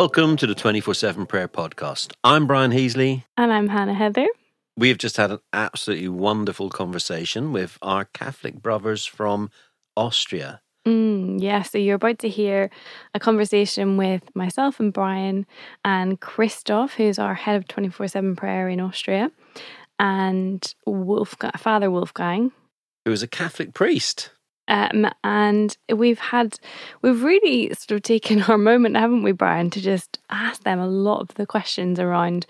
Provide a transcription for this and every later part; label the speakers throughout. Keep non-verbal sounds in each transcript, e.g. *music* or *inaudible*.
Speaker 1: Welcome to the 24 7 Prayer Podcast. I'm Brian Heasley.
Speaker 2: And I'm Hannah Heatley.
Speaker 1: We've just had an absolutely wonderful conversation with our Catholic brothers from Austria.
Speaker 2: Mm, yeah, so you're about to hear a conversation with myself and Brian and Christoph, who's our head of 24 7 prayer in Austria, and Wolfgang, Father Wolfgang,
Speaker 1: who is a Catholic priest.
Speaker 2: Um, and we've had, we've really sort of taken *laughs* our moment, haven't we, Brian, to just ask them a lot of the questions around,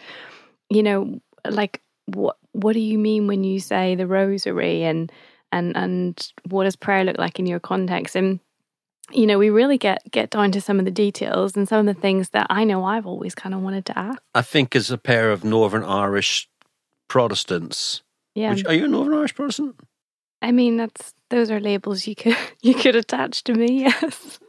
Speaker 2: you know, like what what do you mean when you say the rosary and and and what does prayer look like in your context and you know we really get get down to some of the details and some of the things that I know I've always kind of wanted to ask.
Speaker 1: I think as a pair of Northern Irish Protestants, yeah, which, are you a Northern Irish Protestant?
Speaker 2: I mean, that's those are labels you could *laughs* you could attach to me. *laughs* Yes.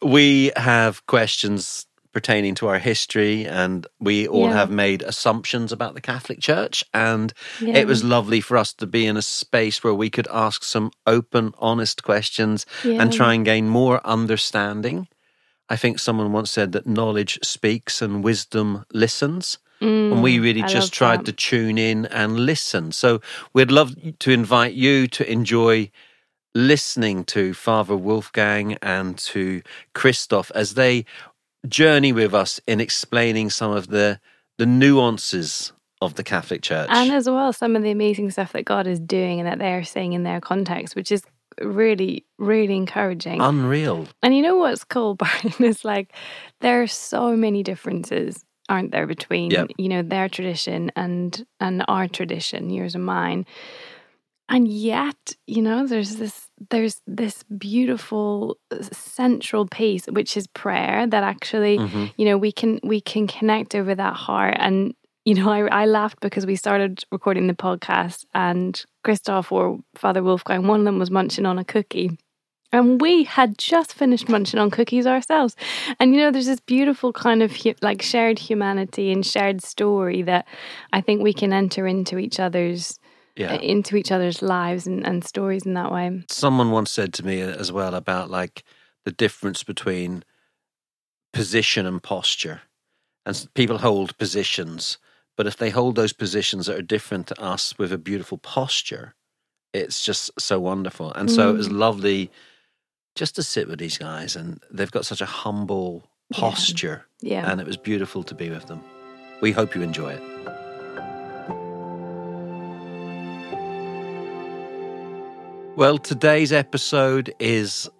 Speaker 1: we have questions pertaining to our history and we all yeah. have made assumptions about the Catholic Church and yeah. it was lovely for us to be in a space where we could ask some open honest questions yeah. and try and gain more understanding. I think someone once said that knowledge speaks and wisdom listens. Mm, and we really I just tried that. to tune in and listen. So we'd love to invite you to enjoy listening to Father Wolfgang and to Christoph as they journey with us in explaining some of the the nuances of the Catholic Church.
Speaker 2: And as well some of the amazing stuff that God is doing and that they're saying in their context, which is really, really encouraging.
Speaker 1: Unreal.
Speaker 2: And you know what's cool, *laughs* Brian, is like there are so many differences aren't there between yep. you know their tradition and and our tradition yours and mine and yet you know there's this there's this beautiful uh, central piece which is prayer that actually mm-hmm. you know we can we can connect over that heart and you know I, I laughed because we started recording the podcast and christoph or father wolfgang one of them was munching on a cookie and we had just finished munching on cookies ourselves. And you know, there's this beautiful kind of hu- like shared humanity and shared story that I think we can enter into each other's yeah. Uh, into each other's lives and, and stories in that way.
Speaker 1: Someone once said to me as well about like the difference between position and posture. And people hold positions, but if they hold those positions that are different to us with a beautiful posture, it's just so wonderful. And so mm. it was mm. lovely just to sit with these guys, and they've got such a humble posture.
Speaker 2: Yeah. yeah.
Speaker 1: And it was beautiful to be with them. We hope you enjoy it. Well, today's episode is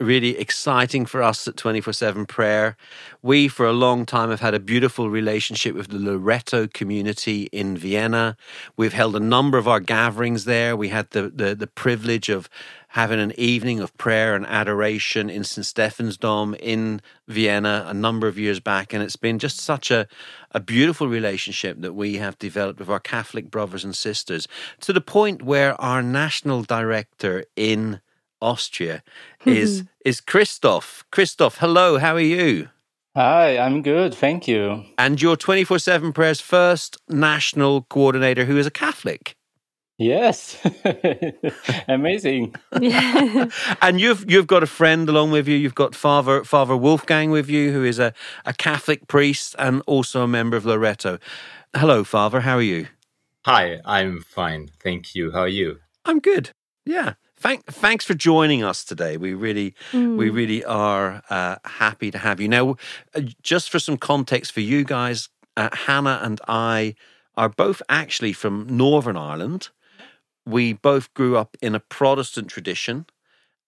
Speaker 1: really exciting for us at 24 7 prayer. We, for a long time, have had a beautiful relationship with the Loretto community in Vienna. We've held a number of our gatherings there. We had the, the, the privilege of having an evening of prayer and adoration in St. Stephen's Dome in Vienna a number of years back. And it's been just such a, a beautiful relationship that we have developed with our Catholic brothers and sisters to the point where our national director in Austria hmm. is is Christoph. Christoph, hello, how are you?
Speaker 3: Hi, I'm good, thank you.
Speaker 1: And your 24/7 prayers first national coordinator who is a Catholic.
Speaker 3: Yes. *laughs* Amazing. *laughs*
Speaker 1: and you've you've got a friend along with you. You've got Father Father Wolfgang with you, who is a, a Catholic priest and also a member of Loretto. Hello, Father. How are you?
Speaker 4: Hi, I'm fine. Thank you. How are you?
Speaker 1: I'm good. Yeah. Thank, thanks for joining us today. We really, mm. we really are uh, happy to have you. Now, uh, just for some context for you guys, uh, Hannah and I are both actually from Northern Ireland. We both grew up in a Protestant tradition,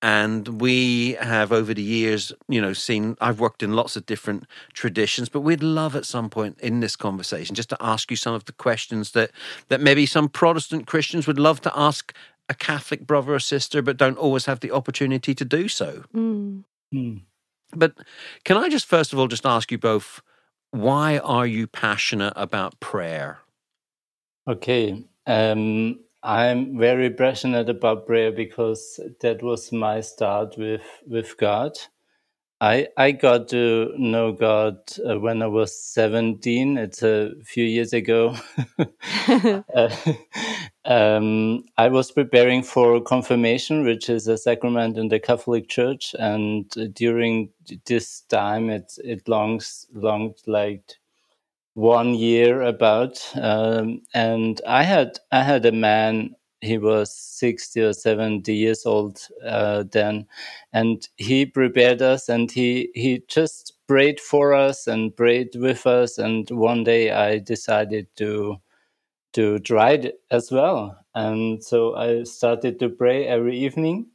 Speaker 1: and we have over the years, you know, seen. I've worked in lots of different traditions, but we'd love at some point in this conversation just to ask you some of the questions that that maybe some Protestant Christians would love to ask a Catholic brother or sister, but don't always have the opportunity to do so. Mm. Mm. But can I just first of all just ask you both, why are you passionate about prayer?
Speaker 3: Okay. Um, I'm very passionate about prayer because that was my start with, with God. I I got to know God uh, when I was 17. It's a few years ago. *laughs* *laughs* uh, um, I was preparing for confirmation, which is a sacrament in the Catholic Church, and during this time, it it longs longed like one year about, um, and I had I had a man. He was sixty or seventy years old uh, then, and he prepared us, and he he just prayed for us and prayed with us. And one day, I decided to to try it as well. And so I started to pray every evening.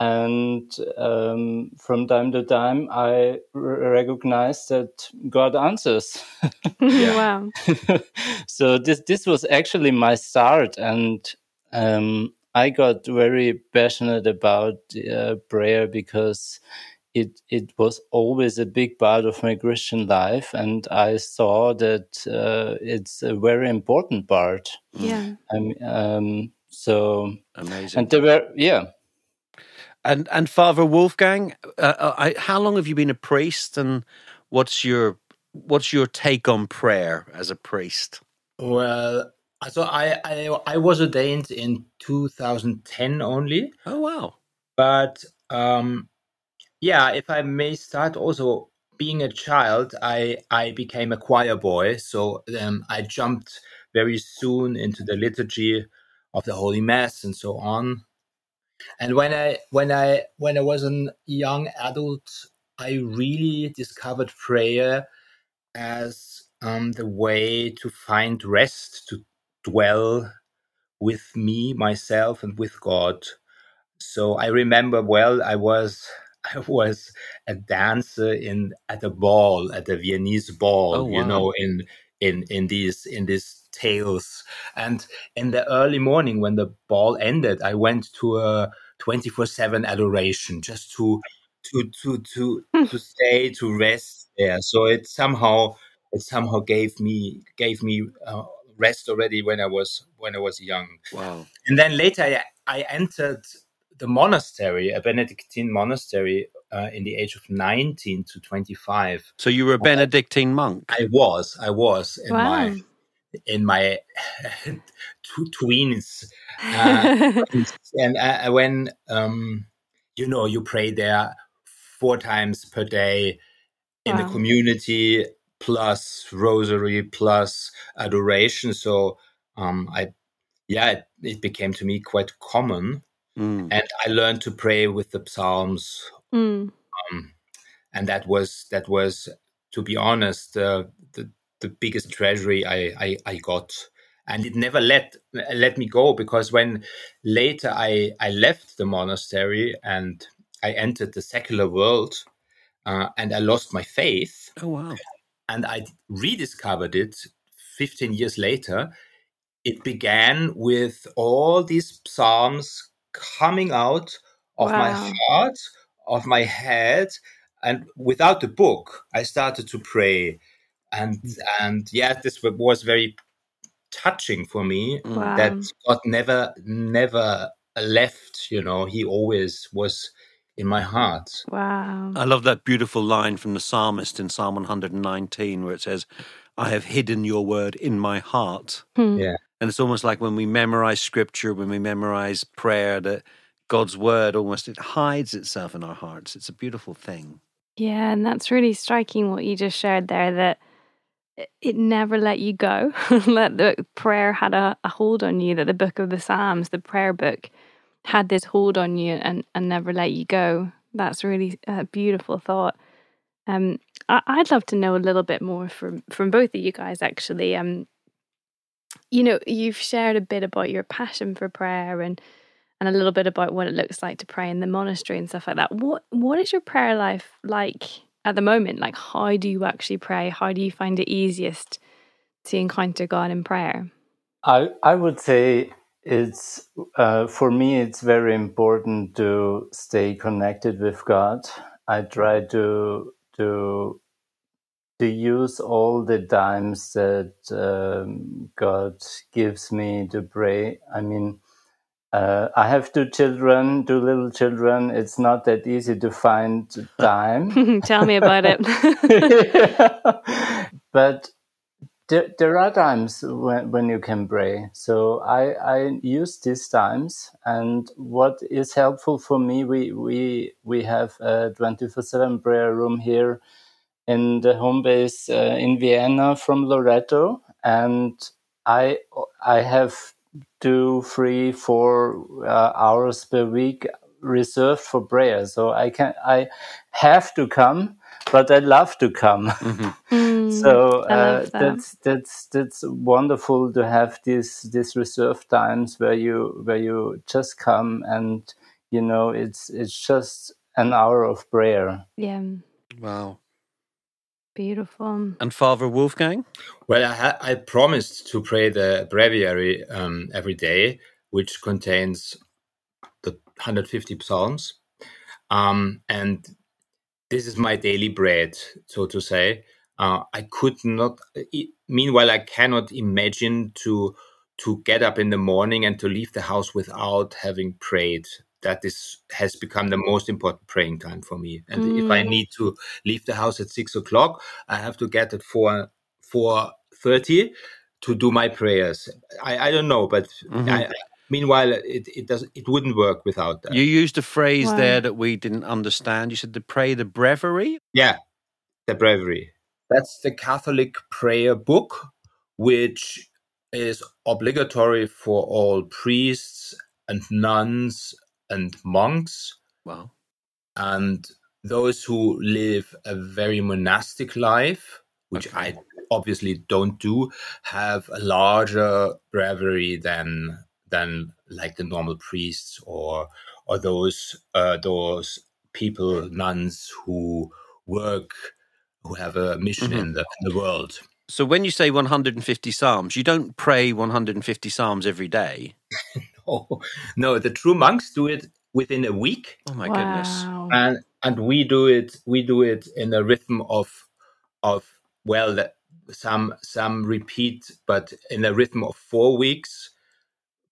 Speaker 3: And um, from time to time, I r- recognized that God answers. *laughs* *laughs*
Speaker 2: wow! *laughs*
Speaker 3: so this this was actually my start, and um, I got very passionate about uh, prayer because it it was always a big part of my Christian life, and I saw that uh, it's a very important part.
Speaker 2: Yeah.
Speaker 3: Um, um, so
Speaker 1: amazing.
Speaker 3: And there were yeah.
Speaker 1: And and Father Wolfgang, uh, uh, I, how long have you been a priest, and what's your what's your take on prayer as a priest?
Speaker 4: Well, so I I, I was ordained in 2010 only.
Speaker 1: Oh wow!
Speaker 4: But um, yeah, if I may start also being a child, I I became a choir boy, so um, I jumped very soon into the liturgy of the Holy Mass and so on. And when I when I when I was a young adult, I really discovered prayer as um, the way to find rest, to dwell with me, myself, and with God. So I remember well, I was *laughs* I was a dancer in at a ball at the Viennese ball, oh, wow. you know, in in in these in these tales. And in the early morning when the ball ended, I went to a twenty four seven adoration just to to to to to stay to rest there. So it somehow it somehow gave me gave me uh, rest already when I was when I was young.
Speaker 1: Wow!
Speaker 4: And then later I, I entered the monastery, a Benedictine monastery, uh, in the age of 19 to 25.
Speaker 1: So you were a Benedictine monk?
Speaker 4: I was. I was in
Speaker 2: wow.
Speaker 4: my in my *laughs* tweens. Uh, *laughs* and uh, when um, you know you pray there four times per day in wow. the community, plus rosary, plus adoration. So um, I, yeah, it, it became to me quite common. Mm. And I learned to pray with the Psalms,
Speaker 2: mm.
Speaker 4: um, and that was that was, to be honest, uh, the the biggest treasury I, I, I got, and it never let let me go because when later I I left the monastery and I entered the secular world, uh, and I lost my faith.
Speaker 1: Oh wow!
Speaker 4: And I rediscovered it 15 years later. It began with all these psalms coming out of wow. my heart, of my head, and without the book, I started to pray, and mm. and yeah, this was very touching for me.
Speaker 2: Wow.
Speaker 4: That God never never left. You know, He always was in my heart.
Speaker 2: Wow!
Speaker 1: I love that beautiful line from the psalmist in Psalm 119, where it says, "I have hidden your word in my heart."
Speaker 2: Hmm.
Speaker 4: Yeah.
Speaker 1: And it's almost like when we memorize scripture, when we memorize prayer, that God's word almost it hides itself in our hearts. It's a beautiful thing.
Speaker 2: Yeah, and that's really striking what you just shared there that it never let you go. *laughs* that the prayer had a, a, hold on you, that the book of the Psalms, the prayer book, had this hold on you and, and never let you go. That's really a beautiful thought. Um, I, would love to know a little bit more from from both of you guys. Actually, um, you know, you've shared a bit about your passion for prayer and and a little bit about what it looks like to pray in the monastery and stuff like that. What what is your prayer life like at the moment? Like how do you actually pray? How do you find it easiest to encounter God in prayer?
Speaker 3: I I would say it's uh, for me it's very important to stay connected with God. I try to to to use all the times that um, God gives me to pray. I mean, uh, I have two children, two little children. It's not that easy to find *laughs* time. *laughs*
Speaker 2: Tell me about it. *laughs*
Speaker 3: But there, there are times when, when you can pray. So I, I use these times. And what is helpful for me, we, we, we have a 24 7 prayer room here in the home base uh, in Vienna from Loretto. And I, I have two, three, four uh, hours per week reserved for prayer. So I can, I have to come but I love to come. *laughs* Mm-hmm. Mm, so uh, that. that's that's that's wonderful to have these these reserve times where you where you just come and you know it's it's just an hour of prayer.
Speaker 2: Yeah.
Speaker 1: Wow.
Speaker 2: Beautiful.
Speaker 1: And Father Wolfgang?
Speaker 4: Well, I, ha- I promised to pray the breviary um, every day, which contains the 150 psalms. Um, and this is my daily bread, so to say. Uh, I could not. Meanwhile, I cannot imagine to to get up in the morning and to leave the house without having prayed. That is has become the most important praying time for me. And mm. if I mm. need to leave the house at six o'clock, I have to get at four four thirty to do my prayers. I, I don't know, but mm-hmm. I, Meanwhile, it, it does it wouldn't work without that.
Speaker 1: You used a phrase wow. there that we didn't understand. You said to pray the breviary.
Speaker 4: Yeah, the breviary. That's the Catholic prayer book, which is obligatory for all priests and nuns and monks.
Speaker 1: Wow.
Speaker 4: And those who live a very monastic life, which okay. I obviously don't do, have a larger breviary than than like the normal priests or or those uh, those people nuns who work who have a mission mm-hmm. in, the, in the world.
Speaker 1: So when you say 150 psalms, you don't pray 150 psalms every day. *laughs*
Speaker 4: no, *laughs* no, the true monks do it within a week.
Speaker 1: Oh my wow. goodness!
Speaker 4: And and we do it we do it in a rhythm of of well some some repeat, but in a rhythm of four weeks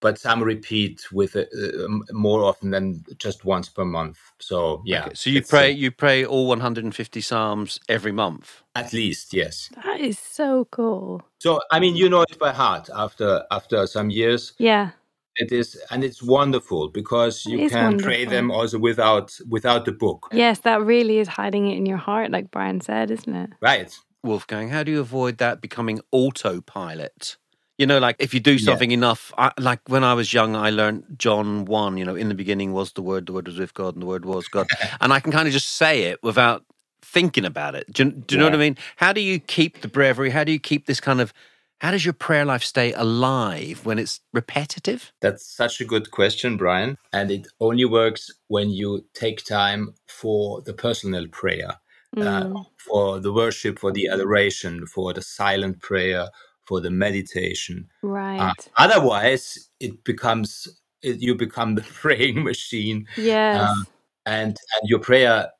Speaker 4: but some repeat with it uh, more often than just once per month. So yeah. Okay.
Speaker 1: So you pray uh, you pray all 150 psalms every month.
Speaker 4: At least, yes.
Speaker 2: That is so cool.
Speaker 4: So I mean, you know it by heart after after some years.
Speaker 2: Yeah.
Speaker 4: It is, and it's wonderful because you can wonderful. pray them also without without the book.
Speaker 2: Yes, that really is hiding it in your heart, like Brian said, isn't it?
Speaker 4: Right.
Speaker 1: Wolfgang, how do you avoid that becoming autopilot? You know, like if you do something yeah. enough, I, like when I was young, I learned John 1, you know, in the beginning was the Word, the Word was with God, and the Word was God. *laughs* and I can kind of just say it without thinking about it. Do, do you yeah. know what I mean? How do you keep the breviary? How do you keep this kind of, how does your prayer life stay alive when it's repetitive?
Speaker 4: That's such a good question, Brian. And it only works when you take time for the personal prayer. Uh, mm. Uh, for the worship, for the adoration, for the silent prayer, for the meditation.
Speaker 2: Right. Uh,
Speaker 4: otherwise, it becomes it, you become the *laughs* praying machine.
Speaker 2: Yes. Uh,
Speaker 4: and and your prayer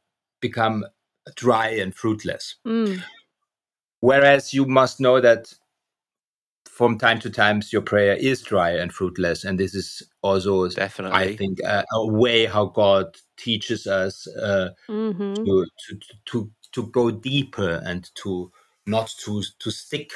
Speaker 4: become dry and fruitless. Mm. Whereas you must know that from time to time your prayer is dry and fruitless, and this is also
Speaker 1: definitely
Speaker 4: I think a, a way how God teaches us uh, mm-hmm. to, to to to go deeper and to not to to stick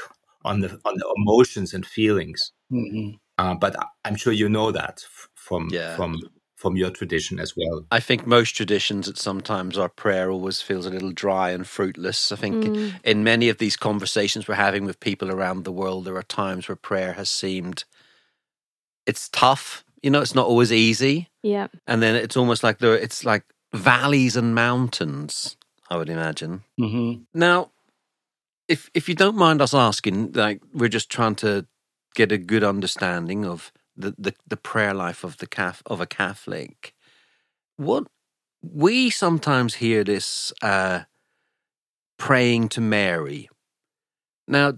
Speaker 4: on the on the emotions and feelings. Mm-hmm. Uh, but I'm sure you know that from yeah. from from your tradition as well.
Speaker 1: I think most traditions at sometimes our prayer always feels a little dry and fruitless. I think mm. in many of these conversations we're having with people around the world, there are times where prayer has seemed it's tough. You know, it's not always easy.
Speaker 2: Yeah.
Speaker 1: And then it's almost like there it's like valleys and mountains, I would imagine. Mm-hmm. Now, if if you don't mind us asking, like we're just trying to get a good understanding of the the, the prayer life of the Cath of a Catholic. What we sometimes hear this uh, praying to Mary. Now,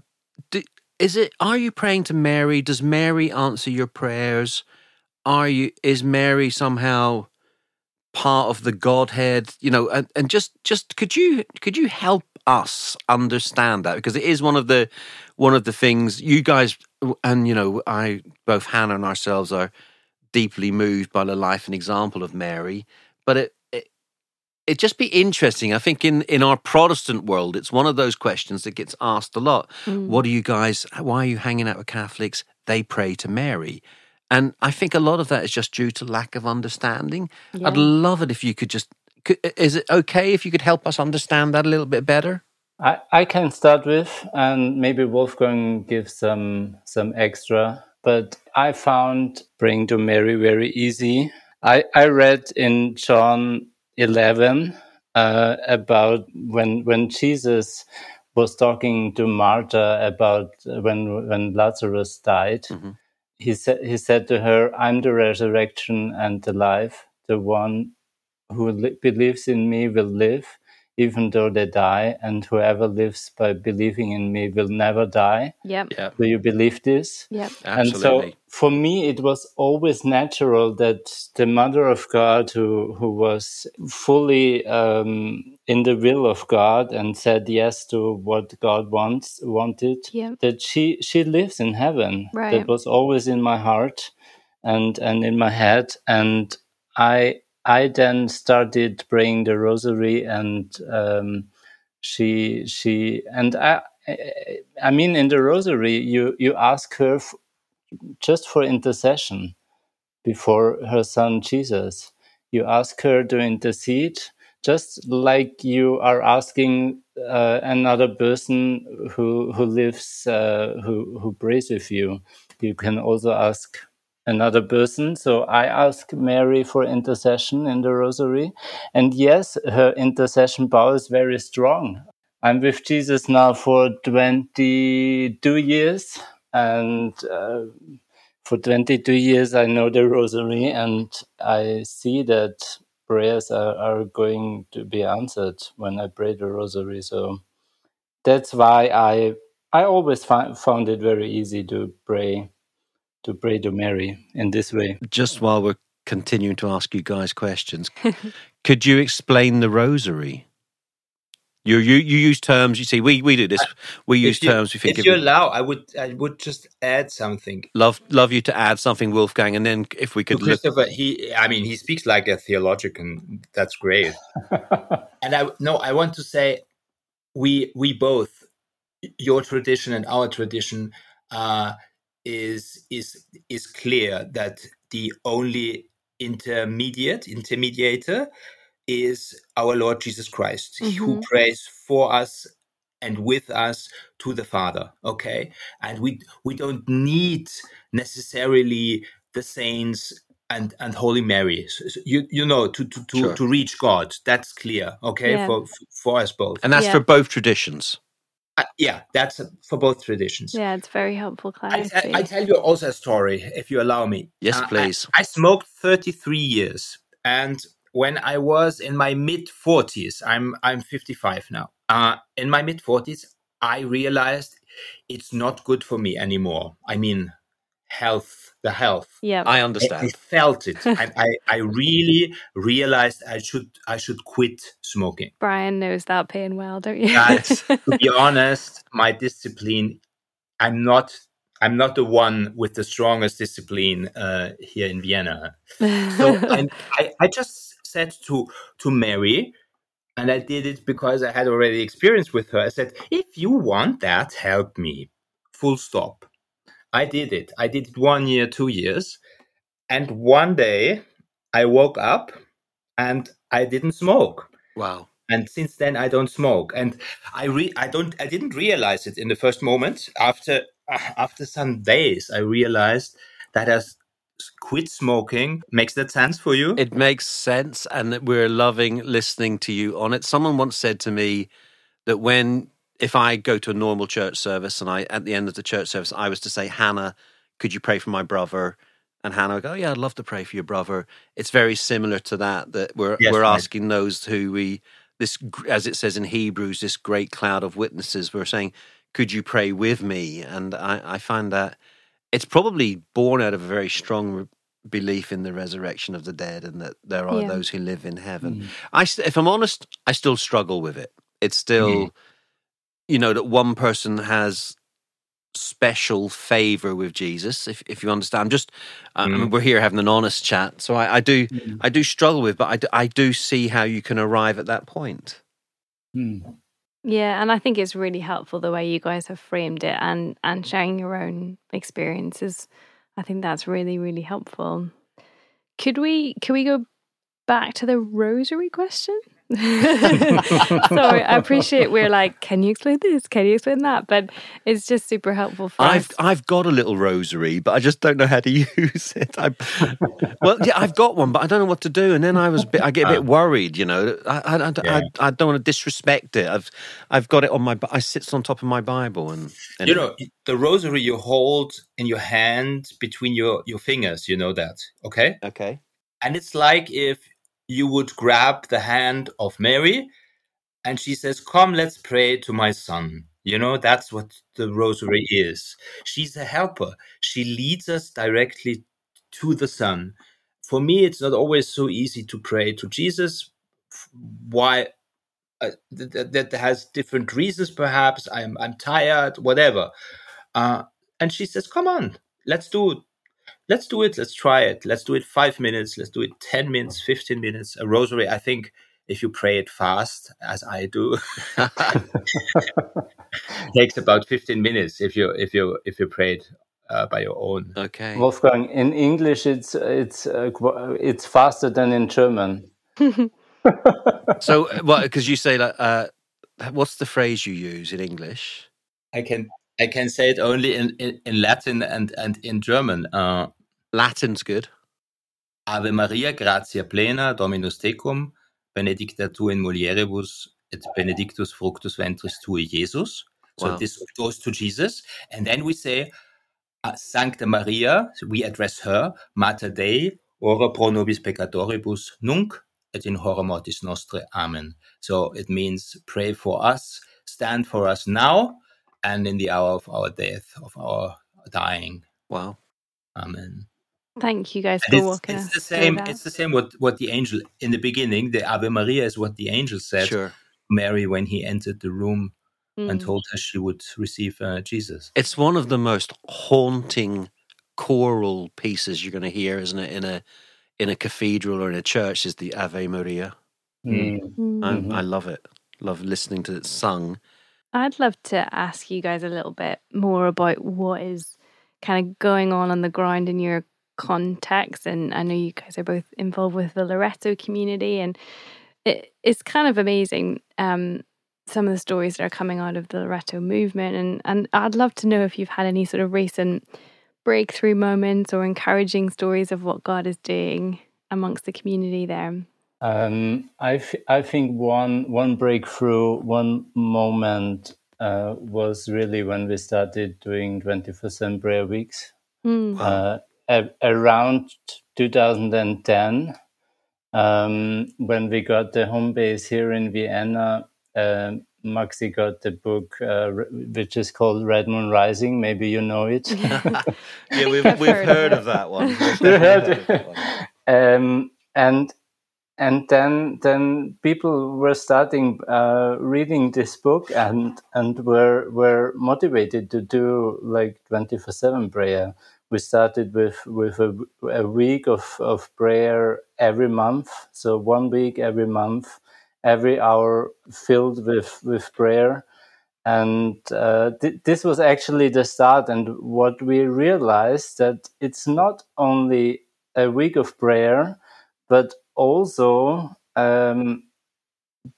Speaker 1: do, is it? Are you praying to Mary? Does Mary answer your prayers? Are you? Is Mary somehow? part of the godhead you know and, and just just could you could you help us understand that because it is one of the one of the things you guys and you know I both Hannah and ourselves are deeply moved by the life and example of Mary, but it, it it'd just be interesting. I think in, in our Protestant world, it's one of those questions that gets asked a lot. Mm. What are you guys, why are you hanging out with Catholics? They pray to Mary. And I think a lot of that is just due to lack of understanding. Yeah. I'd love it if you could just, is it okay if you could help us understand that a little bit better?
Speaker 3: I, I can start with, and maybe Wolfgang gives some some extra. But I found praying to Mary very easy. I, I read in John 11 uh, about when when Jesus was talking to Martha about when when Lazarus died. Mm-hmm. He said he said to her, "I'm the resurrection and the life. The one who li- believes in me will live, even though they die, and whoever lives by believing in me will never die.
Speaker 2: Yep.
Speaker 1: yep.
Speaker 3: Do you believe this?
Speaker 2: Yep.
Speaker 1: Absolutely.
Speaker 3: And so for me, it was always natural that the Mother of God, who, who was fully um, in the will of God and said yes to what God wants wanted,
Speaker 2: yep.
Speaker 3: that she, she lives in heaven.
Speaker 2: Right.
Speaker 3: That was always in my heart and, and in my head. And I I then started praying the rosary, and um, she she and I. I mean, in the rosary, you you ask her f- just for intercession before her son Jesus. You ask her to intercede, just like you are asking uh, another person who who lives uh, who who prays with you. You can also ask another person. So I ask Mary for intercession in the rosary. And yes, her intercession power is very strong. I'm with Jesus now for 22 years. And uh, for 22 years, I know the rosary and I see that prayers are, are going to be answered when I pray the rosary. So that's why I I always found it very easy to pray to pray to Mary in this way.
Speaker 1: Just while we're continuing to ask you guys questions, *laughs* could you explain the rosary? You, you you use terms. You see, we, we do this. We use
Speaker 4: you,
Speaker 1: terms. We
Speaker 4: think if you allow, I would I would just add something.
Speaker 1: Love love you to add something, Wolfgang, and then if we could
Speaker 4: to Christopher, look... he I mean he speaks like a theologian. That's great. *laughs* and I no, I want to say we we both your tradition and our tradition uh, is is is clear that the only intermediate intermediator is our Lord Jesus Christ, mm-hmm. who prays for us and with us to the Father. Okay, and we we don't need necessarily the saints and and Holy Mary. So, you you know to to to, sure. to reach God. That's clear. Okay, yeah. for for us both,
Speaker 1: and that's yeah. for both traditions.
Speaker 4: Yeah, that's for both traditions.
Speaker 2: Yeah, it's very helpful clarity.
Speaker 4: I, I, I, tell you also a story, if you allow me.
Speaker 1: Yes, uh, please.
Speaker 4: I, I, smoked 33 years, and when I was in my mid 40s, I'm I'm 55 now. Uh, in my mid 40s, I realized it's not good for me anymore. I mean, health, the health.
Speaker 2: Yeah,
Speaker 1: I understand.
Speaker 4: I, I felt it. *laughs* I, I, I really realized I should I should quit smoking.
Speaker 2: Brian knows that pain well, don't you?
Speaker 4: But *laughs* to be honest, my discipline, I'm not I'm not the one with the strongest discipline uh, here in Vienna. So I, *laughs* I just said to to Mary, and I did it because I had already experience with her. I said, if you want that, help me. Full stop. I did it. I did it one year, two years. And one day I woke up and I didn't smoke.
Speaker 1: Wow.
Speaker 4: And since then I don't smoke. And I re- I don't I didn't realize it in the first moment. After uh, after some days I realized that as quit smoking makes that sense for you
Speaker 1: it makes sense and we're loving listening to you on it someone once said to me that when if I go to a normal church service and I at the end of the church service I was to say, Hannah, could you pray for my brother? And Hannah would go, oh, yeah, I'd love to pray for your brother. It's very similar to that. That we're yes, we're asking those who we this as it says in Hebrews, this great cloud of witnesses. We're saying, could you pray with me? And I, I find that it's probably born out of a very strong belief in the resurrection of the dead and that there are yeah. those who live in heaven. Mm. I, if I'm honest, I still struggle with it. It's still. Mm you know that one person has special favor with Jesus, if if you understand. I'm just, I mean, mm. we're here having an honest chat, so I, I do mm. I do struggle with, but I do, I do see how you can arrive at that point.
Speaker 2: Mm. Yeah, and I think it's really helpful the way you guys have framed it and and sharing your own experiences. I think that's really really helpful. Could we could we go back to the rosary question? *laughs* Sorry, I appreciate we're like, can you explain this? Can you explain that? But it's just super helpful for
Speaker 1: I've
Speaker 2: us.
Speaker 1: I've got a little rosary, but I just don't know how to *laughs* use it. I, well, yeah, I've got one, but I don't know what to do. And then I was, bit, I get a bit uh. worried. You know, I I, I, yeah. I, I, don't want to disrespect it. I've I've got it on my, I sits on top of my Bible, and,
Speaker 4: and you know, the rosary you hold in your hand between your your fingers. You know that, okay?
Speaker 1: Okay.
Speaker 4: And it's like if you would grab the hand of Mary and she says, Come, let's pray to my son. You know, that's what the rosary is. She's a helper. She leads us directly to the Son. For me, it's not always so easy to pray to Jesus. Why? Uh, that, has different reasons, perhaps. I'm I'm tired, whatever. Uh, and she says, "Come on, let's do let's do it. Let's try it. Let's do it five minutes. Let's do it 10 minutes, 15 minutes. A rosary, I think if you pray it fast, as I do, *laughs* *laughs* takes about 15 minutes if you, if you, if you pray it uh, by your own.
Speaker 1: Okay.
Speaker 3: Wolfgang, in English, it's, it's, uh, it's faster than in German. *laughs*
Speaker 1: so, well, because you say like uh, what's the phrase you use in English?
Speaker 4: I can I can say it only in, in, in Latin and, and in German. Uh,
Speaker 1: Latin's good.
Speaker 4: Ave Maria, gratia plena, Dominus tecum, benedicta tu in mulieribus, et benedictus fructus ventris tui, Jesus. So wow. this goes to Jesus. And then we say, uh, Sancta Maria, so we address her, Mater Dei, ora pro nobis peccatoribus, nunc et in hora mortis nostrae. Amen. So it means pray for us, stand for us now, and in the hour of our death, of our dying.
Speaker 1: Wow.
Speaker 4: Amen.
Speaker 2: Thank you guys for it's, walking
Speaker 4: it's the same. It's the same. What what the angel in the beginning, the Ave Maria is what the angel said.
Speaker 1: Sure.
Speaker 4: Mary when he entered the room mm. and told her she would receive uh, Jesus.
Speaker 1: It's one of the most haunting choral pieces you're going to hear, isn't it? In a in a cathedral or in a church, is the Ave Maria. Mm. Mm-hmm. I love it. Love listening to it sung
Speaker 2: I'd love to ask you guys a little bit more about what is kind of going on on the ground in your context. And I know you guys are both involved with the Loretto community, and it, it's kind of amazing um, some of the stories that are coming out of the Loretto movement. And, and I'd love to know if you've had any sort of recent breakthrough moments or encouraging stories of what God is doing amongst the community there.
Speaker 3: Um, I, f- I think one one breakthrough, one moment uh, was really when we started doing 24/7 prayer weeks. Mm. Uh, a- around 2010, um, when we got the home base here in Vienna, uh, Maxi got the book uh, which is called Red Moon Rising. Maybe you know it. *laughs* *laughs*
Speaker 1: yeah, we've, we've *laughs* heard, of that one. heard of that one.
Speaker 3: Um, and and then then people were starting uh, reading this book and and were were motivated to do like 24/7 prayer. We started with with a, a, week of, of prayer every month. So one week every month every hour filled with with prayer. And uh, th- this was actually the start. And what we realized that it's not only a week of prayer but also um,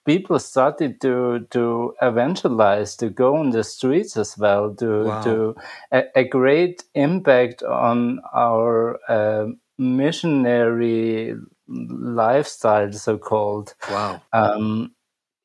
Speaker 3: people started to to evangelize to go on the streets as well to wow. to a, a, great impact on our uh, missionary lifestyle so called
Speaker 1: wow.
Speaker 3: Um,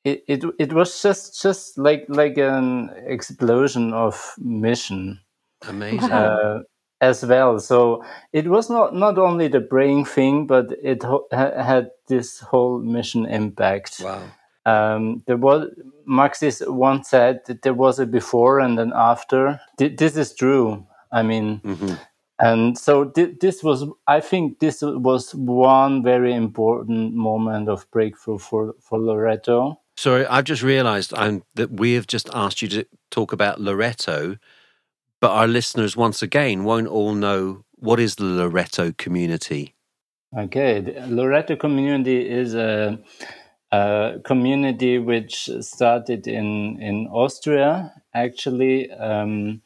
Speaker 3: it, it it was just just like like an explosion of mission.
Speaker 1: Amazing. Uh,
Speaker 3: as well. So it was not not only the brain thing, but it ha- had this whole mission impact.
Speaker 1: Wow.
Speaker 3: Um, there was Maxis once said that there was a before and an after. Th- this is true. I mean, mm-hmm. and so th- this was. I think this was one very important moment of breakthrough for for Loretto.
Speaker 1: Sorry, I've just realised that we have just asked you to talk about Loretto but our listeners, once again, won't all know what is the Loretto community.
Speaker 3: Okay, the Loretto community is a, a community which started in in Austria, actually. Um,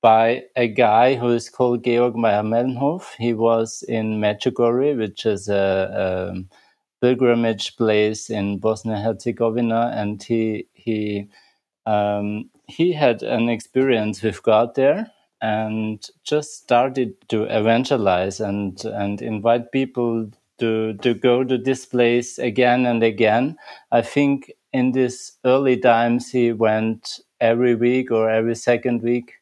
Speaker 3: by a guy who is called Georg Mayr-Melnhof. He was in Medjugorje, which is a, a pilgrimage place in Bosnia Herzegovina, and he he um, he had an experience with God there and just started to evangelize and and invite people to to go to this place again and again. I think in these early times he went every week or every second week,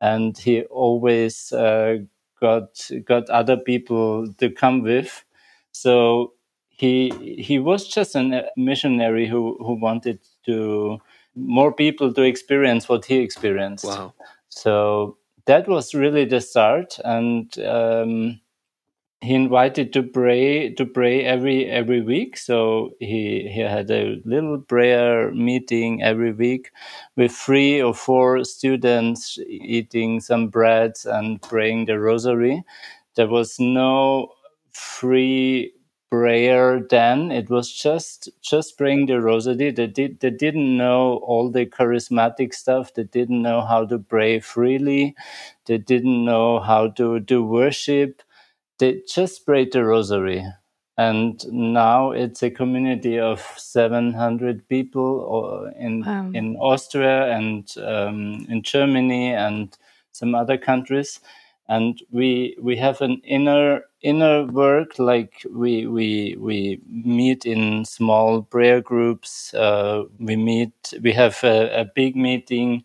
Speaker 3: and he always uh, got got other people to come with. So he he was just a missionary who who wanted to more people to experience what he experienced.
Speaker 1: Wow!
Speaker 3: So that was really the start, and um, he invited to pray to pray every every week. So he he had a little prayer meeting every week with three or four students eating some bread and praying the rosary. There was no free prayer then. It was just just praying the rosary. They did they didn't know all the charismatic stuff. They didn't know how to pray freely. They didn't know how to do worship. They just prayed the rosary. And now it's a community of 700 people in wow. in austria and um, in germany and some other countries and we we have an inner inner work like we we we meet in small prayer groups uh, we meet we have a, a, big meeting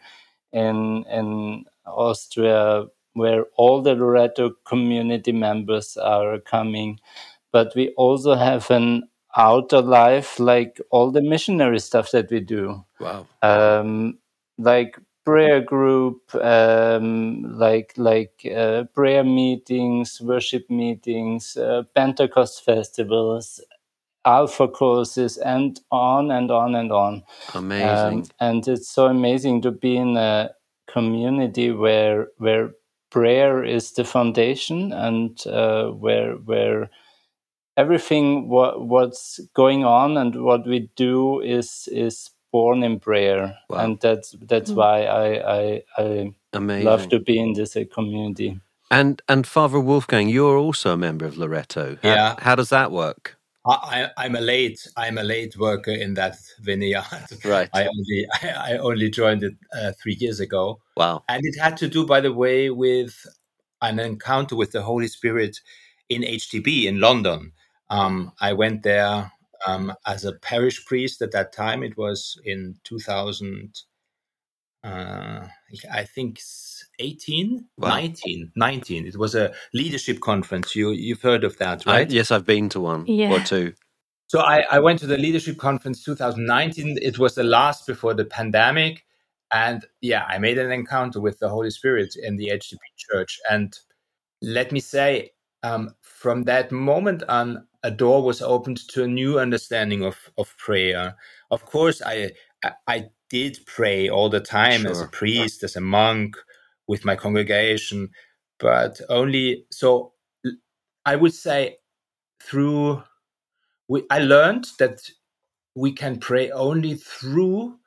Speaker 3: in in austria where all the loretto community members are coming. But we also have an outer life like all the missionary stuff that we do.
Speaker 1: Wow.
Speaker 3: Um, like prayer group, um, like like uh, prayer meetings, worship meetings, uh, Pentecost festivals, Alpha courses, and on and on and on.
Speaker 1: Amazing,
Speaker 3: um, and it's so amazing to be in a community where where prayer is the foundation and uh, where where everything what what's going on and what we do is is born in prayer, wow. and that's that's mm. why I I, I Amazing. love to be in this uh, community.
Speaker 1: And and Father Wolfgang, you're also a member of Loretto. How,
Speaker 4: yeah.
Speaker 1: How does that work?
Speaker 4: I, am a late I'm a late worker in that vineyard.
Speaker 1: Right.
Speaker 4: I only I, *laughs* I only joined it uh, three years ago.
Speaker 1: Wow.
Speaker 4: And it had to do, by the way, with an encounter with the Holy Spirit in HTB in London. Um, I went there um, as a parish priest at that time. It was in 2000, uh, I think 18, wow. 19, 19. It was a leadership conference. You, you've heard of that, right?
Speaker 1: I, yes, I've been to one yeah. or two.
Speaker 4: So I, I went to the leadership conference 2019. It was the last before the pandemic. And yeah, I made an encounter with the Holy Spirit in the HTB church. And let me say, um, from that moment on, a door was opened to a new understanding of of prayer. Of course, I I, did pray all the time sure. as a priest, as a monk, with my congregation, but only so. I would say through. We, I learned that we can pray only through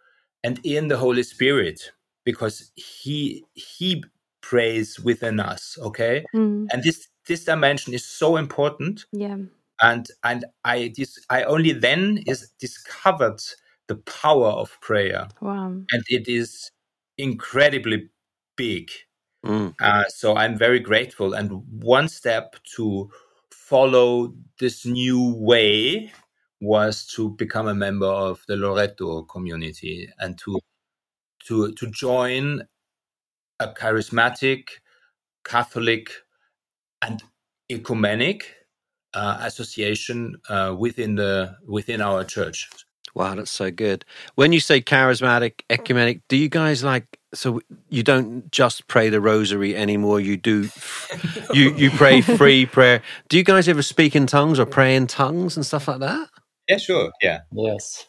Speaker 4: and in the Holy Spirit because He He prays within us. Okay, mm. and this this dimension is so important.
Speaker 2: Yeah
Speaker 4: and and I this I only then is discovered the power of prayer.
Speaker 2: Wow!
Speaker 4: And it is incredibly big.
Speaker 1: Mm.
Speaker 4: Uh, so I'm very grateful. And one step to follow this new way was to become a member of the Loretto community and to to to join a charismatic, Catholic, and ecumenic uh, association uh, within the within our church.
Speaker 1: Wow, that's so good. When you say charismatic, ecumenic, do you guys like so you don't just pray the rosary anymore? You do you you pray *laughs* free prayer. Do you guys ever speak in tongues or pray in tongues and stuff like that?
Speaker 4: Yeah, sure. Yeah.
Speaker 3: Yes.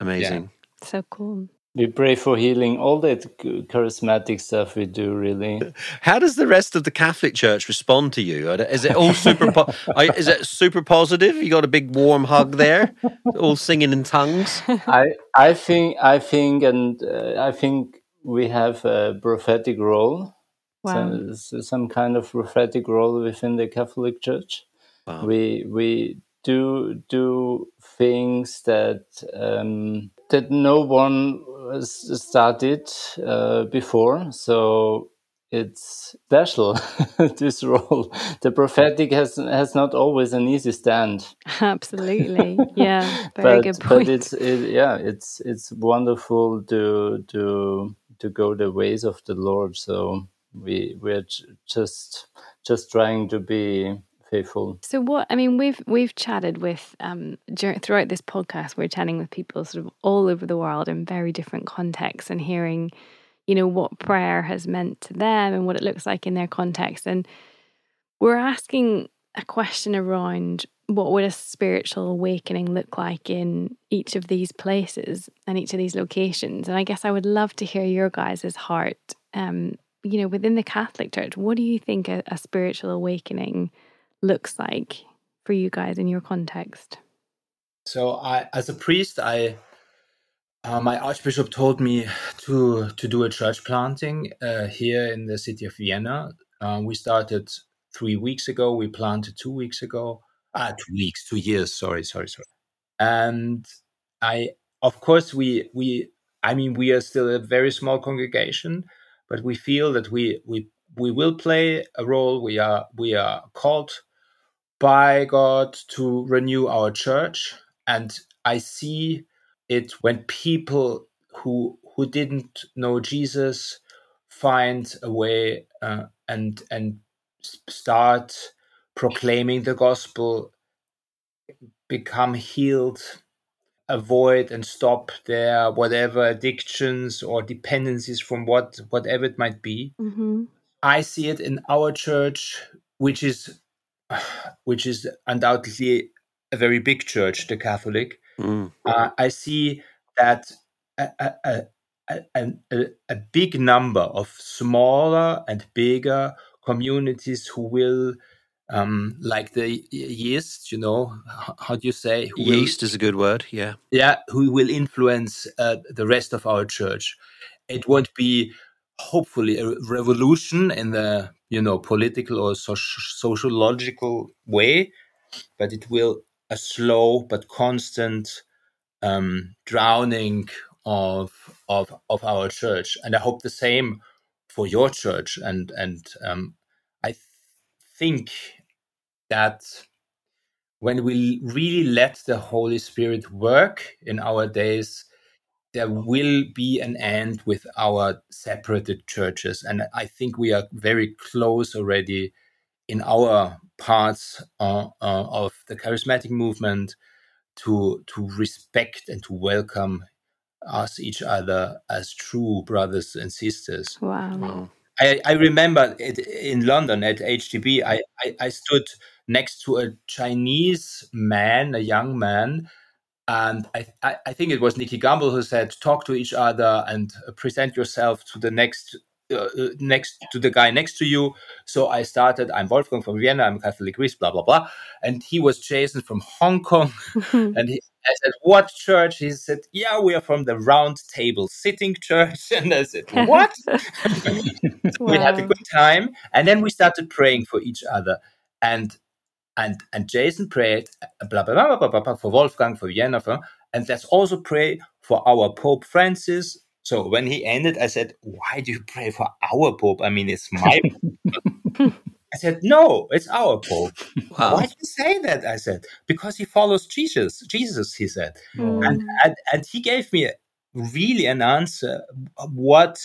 Speaker 1: Amazing.
Speaker 2: Yeah. So cool.
Speaker 3: We pray for healing. All that charismatic stuff we do, really.
Speaker 1: How does the rest of the Catholic Church respond to you? Is it all super? Po- *laughs* is it super positive? You got a big warm hug there, all singing in tongues.
Speaker 3: I I think I think and uh, I think we have a prophetic role. Wow. So, some kind of prophetic role within the Catholic Church. Wow. We we do do things that um, that no one started uh, before. So it's special *laughs* this role. The prophetic has has not always an easy stand.
Speaker 2: Absolutely, *laughs* yeah, very
Speaker 3: but,
Speaker 2: good point.
Speaker 3: But it's it, yeah, it's it's wonderful to to to go the ways of the Lord. So we we're just just trying to be faithful.
Speaker 2: So what I mean, we've we've chatted with um during, throughout this podcast. We're chatting with people sort of all over the world in very different contexts and hearing, you know, what prayer has meant to them and what it looks like in their context. And we're asking a question around what would a spiritual awakening look like in each of these places and each of these locations. And I guess I would love to hear your guys' heart. Um, you know, within the Catholic Church, what do you think a, a spiritual awakening looks like for you guys in your context?
Speaker 4: So, I, as a priest, I uh, my archbishop told me to to do a church planting uh, here in the city of Vienna. Uh, we started three weeks ago. We planted two weeks ago. Ah, two weeks, two years. Sorry, sorry, sorry. And I, of course, we we. I mean, we are still a very small congregation, but we feel that we we we will play a role. We are we are called by God to renew our church. And I see it when people who who didn't know Jesus find a way uh, and and start proclaiming the gospel, become healed, avoid and stop their whatever addictions or dependencies from what whatever it might be. Mm-hmm. I see it in our church, which is *sighs* which is undoubtedly a very big church, the Catholic, mm. uh, I see that a, a, a, a, big number of smaller and bigger communities who will, um, like the yeast, you know, how do you say?
Speaker 1: yeast will, is a good word, yeah.
Speaker 4: Yeah, who will influence uh, the rest of our church. It won't be hopefully a revolution in the you know political or sociological way but it will a slow but constant um, drowning of of of our church. And i hope the same for your church. And and um, i th- think that when we really let the holy spirit work in our days there will be an end with our separated churches. And I think we are very close already in our parts uh, uh, of the charismatic movement to to respect and to welcome us each other as true brothers and sisters.
Speaker 2: Wow. wow.
Speaker 4: I, I remember it, in London at HTB, I, I, I stood next to a Chinese man, a young man, and I, I, think it was Nicky Gumbel who said, "Talk to each other and present yourself to the next uh, uh, next to the guy next to you." So I started. I'm Wolfgang from Vienna. I'm Catholic priest. Blah blah blah. And he was Jason from Hong Kong. *laughs* and he, I said, "What church?" He said, "Yeah, we are from the Round Table Sitting Church." *laughs* And I said, *laughs* "What?" wow. We had a good time, and then we started praying for each other. And and and Jason prayed blah blah blah blah blah, blah for Wolfgang for Vienna, for, and let's also pray for our Pope Francis. So when he ended, I said, "Why do you pray for our Pope? I mean, it's my." *laughs* I said, "No, it's our Pope." Wow. Why do you say that? I said, "Because he follows Jesus." Jesus, he said, mm. and, and and he gave me really an answer what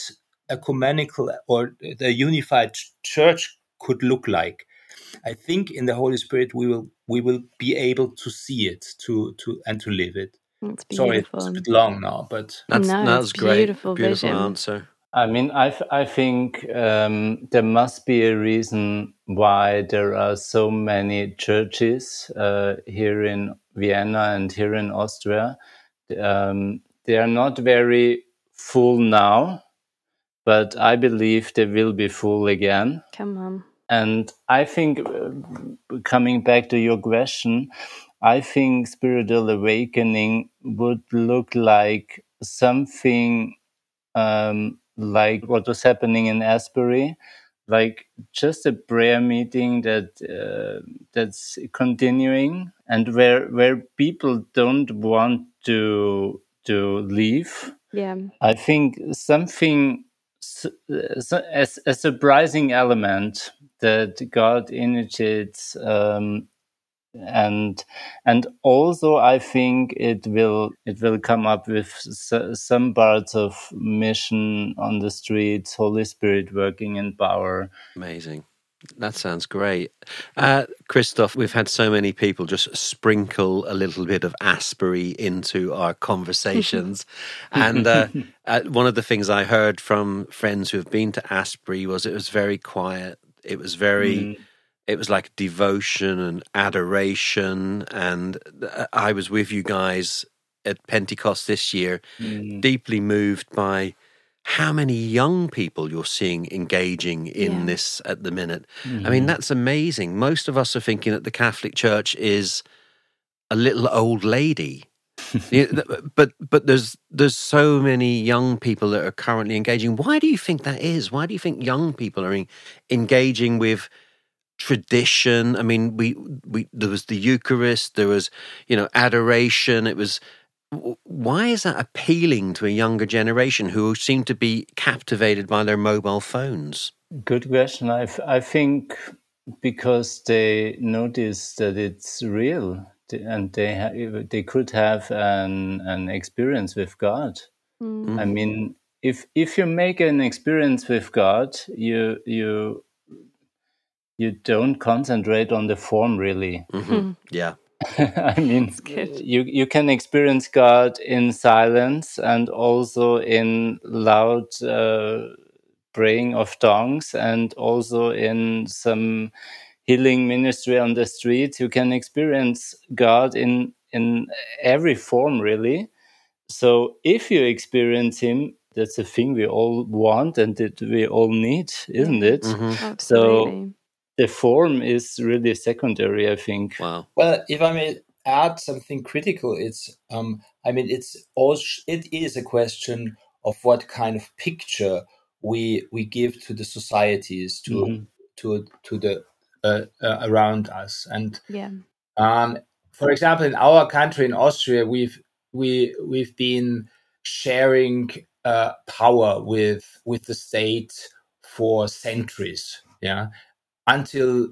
Speaker 4: a ecumenical or the unified church could look like I think in the Holy Spirit we will we will be able to see it to to and to live it. Sorry, it's a bit long now, but
Speaker 1: that's no, that's great. Beautiful, beautiful answer.
Speaker 3: I mean, I, I think um, there must be a reason why there are so many churches uh, here in Vienna and here in Austria. Um, they are not very full now, but I believe they will be full again.
Speaker 2: Come on.
Speaker 3: And I think, uh, coming back to your question, I think spiritual awakening would look like something um, like what was happening in Asbury, like just a prayer meeting that uh, that's continuing and where where people don't want to to leave.
Speaker 2: Yeah,
Speaker 3: I think something a, a surprising element that God initiates um, and and also I think it will it will come up with some parts of mission on the streets, Holy Spirit working in power.
Speaker 1: Amazing. That sounds great. Uh, Christoph, we've had so many people just sprinkle a little bit of Asbury into our conversations. *laughs* and uh, uh, one of the things I heard from friends who have been to Asbury was it was very quiet. It was very. Mm it was like devotion and adoration. And uh, I was with you guys at Pentecost this year, mm. deeply moved by how many young people you're seeing engaging in yeah. this at the minute. Mm-hmm. I mean, mm-hmm. that's amazing. Most of us are thinking that the Catholic Church is a little old lady. *laughs* but but there's there's so many young people that are currently engaging. Why do you think that is? Why do you think young people are engaging with tradition. I mean, we we there was the Eucharist, there was you know adoration. It was why is that appealing to a younger generation who seem to be captivated by their mobile phones?
Speaker 3: Good question. I I think because they notice that it's real and they ha- they could have an an experience with God. Mm. I mean, if if you make an experience with God, you you you don't concentrate on the form really.
Speaker 1: Mm-hmm. Hmm. Yeah. *laughs*
Speaker 3: I mean, you you can experience God in silence and also in loud uh, praying of tongues, and also in some healing ministry on the streets. You can experience God in in every form, really. So if you experience Him, that's a thing we all want and that we all need, isn't it?
Speaker 2: Mm-hmm. So
Speaker 3: the form is really secondary, I think.
Speaker 1: Wow.
Speaker 4: Well, if I may add something critical, it's um, I mean, it's also it is a question of what kind of picture we we give to the societies to mm-hmm. to to the uh, uh, around us and
Speaker 2: yeah
Speaker 4: um, for example in our country in austria we've we we've been sharing uh, power with with the state for centuries yeah until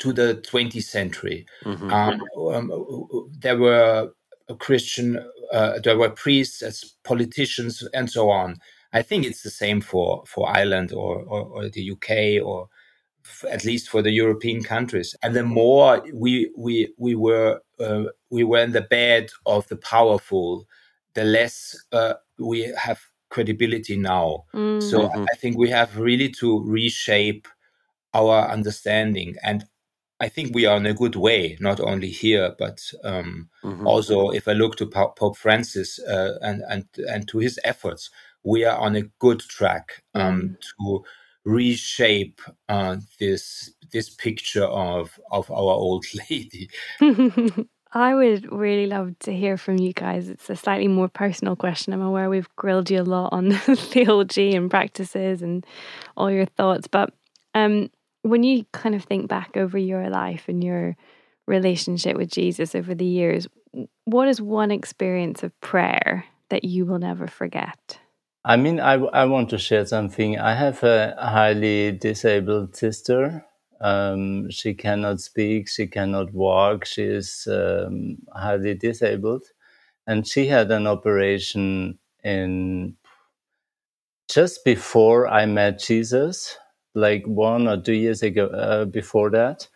Speaker 4: to the 20th century. Mm-hmm. Um, um, there were Christian, uh, there were priests as politicians, and so on. I think it's the same for for Ireland or or, or the UK or f- at least for the European countries. And the more we we we were uh, we were in the bed of the powerful, the less uh, we have credibility now. Mm-hmm. So I think we have really to reshape our understanding. And I think we are in a good way, not only here, but um, mm-hmm. also if I look to Pope Francis uh, and, and, and to his efforts, we are on a good track um, mm. to reshape uh, this this picture of of our old *laughs* lady. *laughs*
Speaker 2: I would really love to hear from you guys. It's a slightly more personal question. I'm aware we've grilled you a lot on *laughs* theology and practices and all your thoughts, but um, when you kind of think back over your life and your relationship with Jesus over the years, what is one experience of prayer that you will never forget?
Speaker 3: I mean, I, I want to share something. I have a highly disabled sister. Um, she cannot speak, she cannot walk, she is um, highly disabled. And she had an operation in just before I met Jesus like one or two years ago uh, before that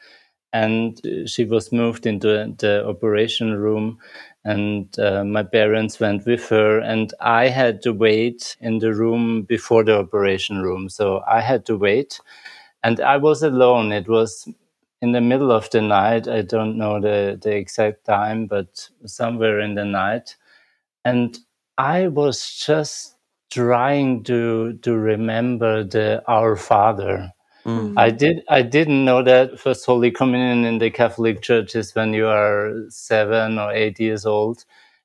Speaker 3: and she was moved into the operation room and uh, my parents went with her and i had to wait in the room before the operation room. So i had to wait and i was alone. It was in the middle of the night. I don't know the, the exact time but somewhere in the night. And i was just trying to to remember the Our Father.
Speaker 1: Mm.
Speaker 3: I did. I didn't know that First Holy Communion in the Catholic Church is when you are seven or eight years old,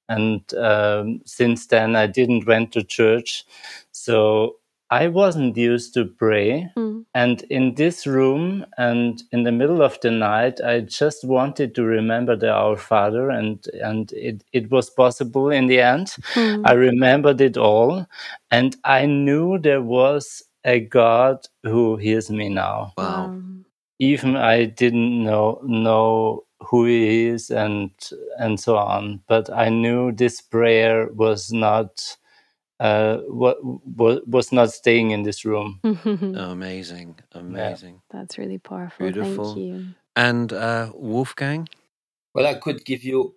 Speaker 3: and um, since then I didn't went to church, so I wasn't used to pray.
Speaker 2: Mm.
Speaker 3: And in this room and in the middle of the night, I just wanted to remember the Our Father, and, and it, it was possible in the end.
Speaker 2: Mm.
Speaker 3: I remembered it all, and I knew there was a God who hears me now.
Speaker 1: Wow.
Speaker 3: Even I didn't know know who he is and and so on, but I knew this prayer was not uh, what was not staying in this room. *laughs*
Speaker 1: amazing, amazing.
Speaker 2: That's really powerful.
Speaker 1: Beautiful.
Speaker 2: Thank you.
Speaker 1: And uh, Wolfgang?
Speaker 4: Well, I could give you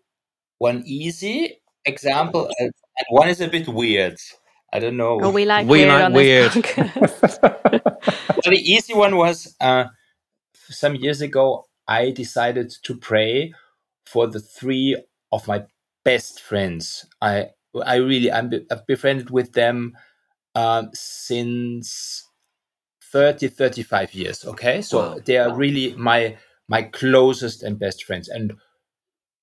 Speaker 4: one easy example, and and one is a bit weird. I don't know.
Speaker 2: Oh, we like
Speaker 1: We
Speaker 2: weird
Speaker 1: like
Speaker 2: on
Speaker 1: weird.
Speaker 2: this. *laughs*
Speaker 4: Well, the easy one was uh, some years ago. I decided to pray for the three of my best friends. I I really I'm be- I've befriended with them um, since 30 35 years. Okay, so
Speaker 1: Wow.
Speaker 4: they are really my my closest and best friends, and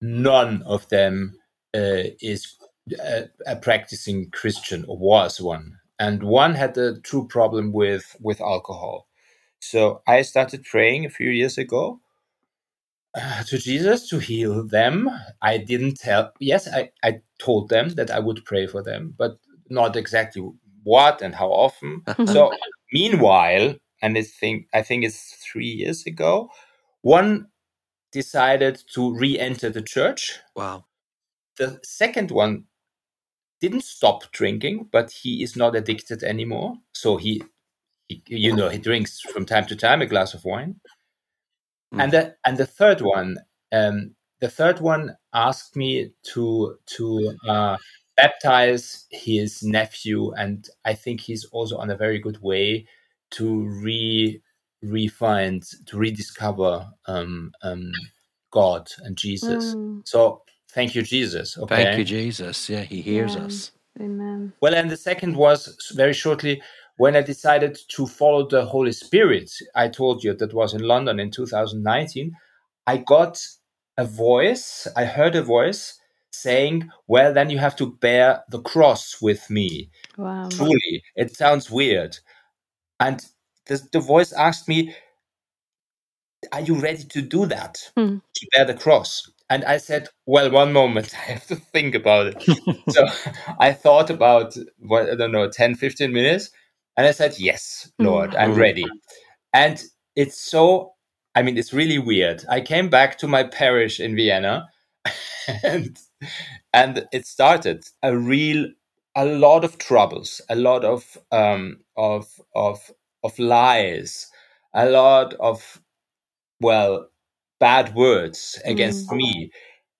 Speaker 4: none of them uh, is a, a practicing Christian or was one, and one had a true problem with with alcohol. So I started praying a few years ago uh, to Jesus to heal them. I didn't tell. Yes, I I told them that I would pray for them, but not exactly what and how often. *laughs* so meanwhile, and I think I think it's three years ago, one decided to re-enter the church
Speaker 1: Wow.
Speaker 4: the second one didn't stop drinking, but he is not addicted anymore. So he, he you know, he drinks from time to time a glass of wine.
Speaker 1: Mm.
Speaker 4: And the and the third one, um, the third one asked me to to uh, baptize his nephew, and I think he's also on a very good way to re refind to rediscover um, um, God and Jesus.
Speaker 2: Mm,
Speaker 4: So thank you, Jesus. Okay.
Speaker 1: Thank you, Jesus. Yeah, he hears
Speaker 2: Yeah.
Speaker 1: us.
Speaker 2: amen.
Speaker 4: Well, and the second was very shortly when I decided to follow the Holy Spirit. I told you that was in London in 2019. I got a voice, I heard a voice saying, Well, then you have to bear the cross with me.
Speaker 2: Wow.
Speaker 4: Truly, it sounds weird. And the, the voice asked me, Are you ready to do that?
Speaker 2: Hmm.
Speaker 4: To bear the cross? And I said, Well, one moment, *laughs* I have to think about it. *laughs* so *laughs* I thought about, what, I don't know, 10, 15 minutes. And I said, Yes, Lord, I'm
Speaker 1: Mm.
Speaker 4: ready. And it's so, I mean, it's really weird. I came back to my parish in Vienna and, and it started a real, a lot of troubles, a lot of, um, of, of, of lies, a lot of, well, bad words against me.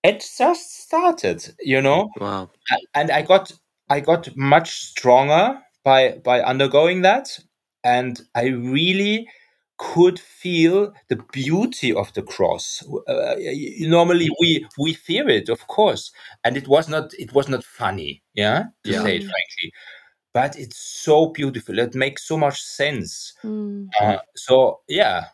Speaker 4: It just started, you know?
Speaker 1: Wow.
Speaker 4: and I got I got much stronger by by undergoing that, and I really could feel the beauty of the cross. Uh, y- y- normally we we fear it, of course, and it was not it was not funny, yeah, to
Speaker 1: Yeah.
Speaker 4: say it frankly, but it's so beautiful. It makes so much sense.
Speaker 2: Mm.
Speaker 4: Uh, so yeah,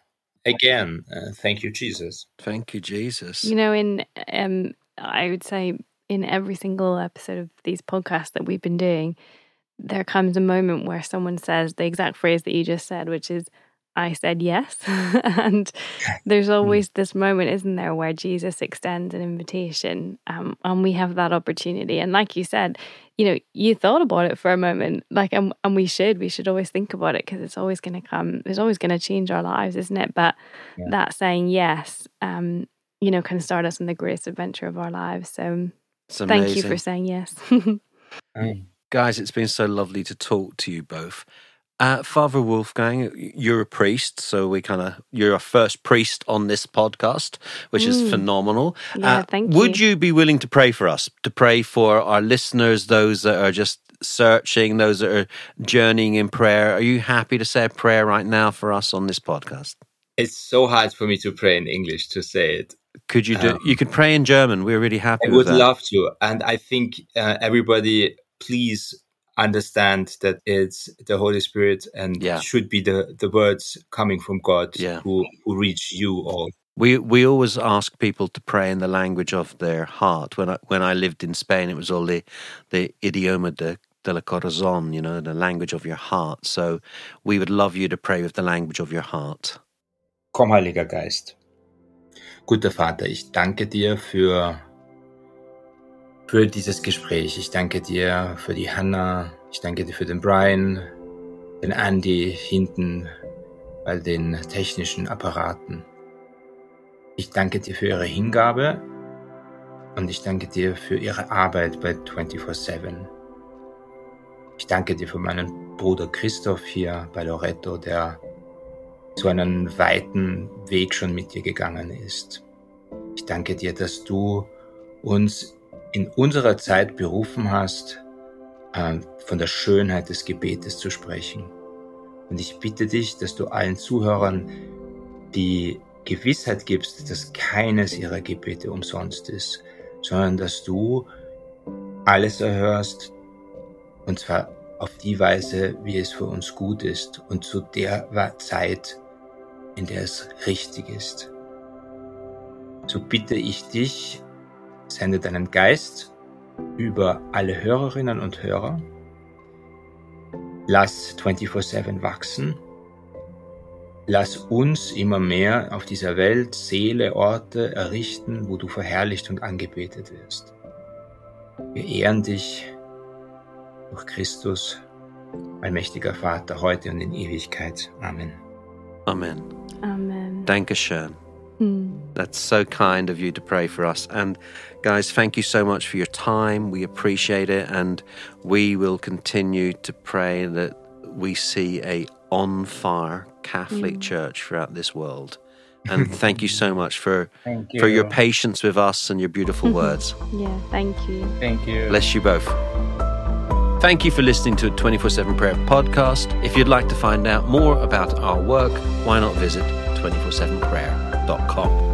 Speaker 4: again, uh, thank you, Jesus.
Speaker 1: Thank you, Jesus.
Speaker 2: You know, in um, I would say in every single episode of these podcasts that we've been doing, there comes a moment where someone says the exact phrase that you just said, which is, I said yes. *laughs* and there's always this moment, isn't there, where Jesus extends an invitation um, and we have that opportunity. And like you said, you know, you thought about it for a moment, like, and, and we should, we should always think about it because it's always going to come, it's always going to change our lives, isn't it? But
Speaker 4: Yeah.
Speaker 2: that saying yes, um, you know, can start us on the greatest adventure of our lives. So thank you for saying yes. *laughs*
Speaker 1: Guys, it's been so lovely to talk to you both. Uh, Father Wolfgang, you're a priest, so we kind of you're our first priest on this podcast, which is
Speaker 2: Mm.
Speaker 1: phenomenal. Uh,
Speaker 2: Yeah, thank
Speaker 1: Would
Speaker 2: you.
Speaker 1: you be willing to pray for us, to pray for our listeners, those that are just searching, those that are journeying in prayer? Are you happy to say a prayer right now for us on this podcast?
Speaker 4: It's so hard for me to pray in English to say it.
Speaker 1: Could you do?
Speaker 4: Um,
Speaker 1: you could pray in German. We're really happy.
Speaker 4: I
Speaker 1: with
Speaker 4: would
Speaker 1: that.
Speaker 4: love to, and I think uh, everybody, please understand that it's the Holy Spirit and
Speaker 1: Yeah.
Speaker 4: should be the, the words coming from God
Speaker 1: Yeah.
Speaker 4: who, who reach you all.
Speaker 1: We we always ask people to pray in the language of their heart. When I when I lived in Spain, it was all the the idioma de, de la corazón, you know, the language of your heart. So we would love you to pray with the language of your heart.
Speaker 4: Komm, Heiliger Geist. Guter Vater, ich danke dir für, für dieses Gespräch. Ich danke dir für die Hannah. Ich danke dir für den Brian, den Andy hinten bei den technischen Apparaten. Ich danke dir für ihre Hingabe und ich danke dir für ihre Arbeit bei 24-7. Ich danke dir für meinen Bruder Christoph hier bei Loretto, der so einen weiten Weg schon mit dir gegangen ist. Ich danke dir, dass du uns in unserer Zeit berufen hast, äh, von der Schönheit des Gebetes zu sprechen. Und ich bitte dich, dass du allen Zuhörern die Gewissheit gibst, dass keines ihrer Gebete umsonst ist, sondern dass du alles erhörst, und zwar auf die Weise, wie es für uns gut ist und zu der Zeit, in der es richtig ist. So bitte ich dich, sende deinen Geist über alle Hörerinnen und Hörer. Lass 24-7 wachsen. Lass uns immer mehr auf dieser Welt Seele, Orte errichten, wo du verherrlicht und angebetet wirst. Wir ehren dich durch Christus, allmächtiger Vater, heute und in Ewigkeit. Amen.
Speaker 1: Amen.
Speaker 2: Amen.
Speaker 1: Dankeschön.
Speaker 2: Mm.
Speaker 1: That's so kind of you to pray for us. And guys, thank you so much for your time. We appreciate it. And we will continue to pray that we see a on fire Catholic Church throughout this world. And *laughs* thank you so much for
Speaker 3: you.
Speaker 1: for your patience with us and your beautiful *laughs* words.
Speaker 2: Yeah, thank you.
Speaker 3: Thank you.
Speaker 1: Bless you both. Thank you for listening to a 24 7 prayer podcast. If you'd like to find out more about our work, why not visit 247prayer.com.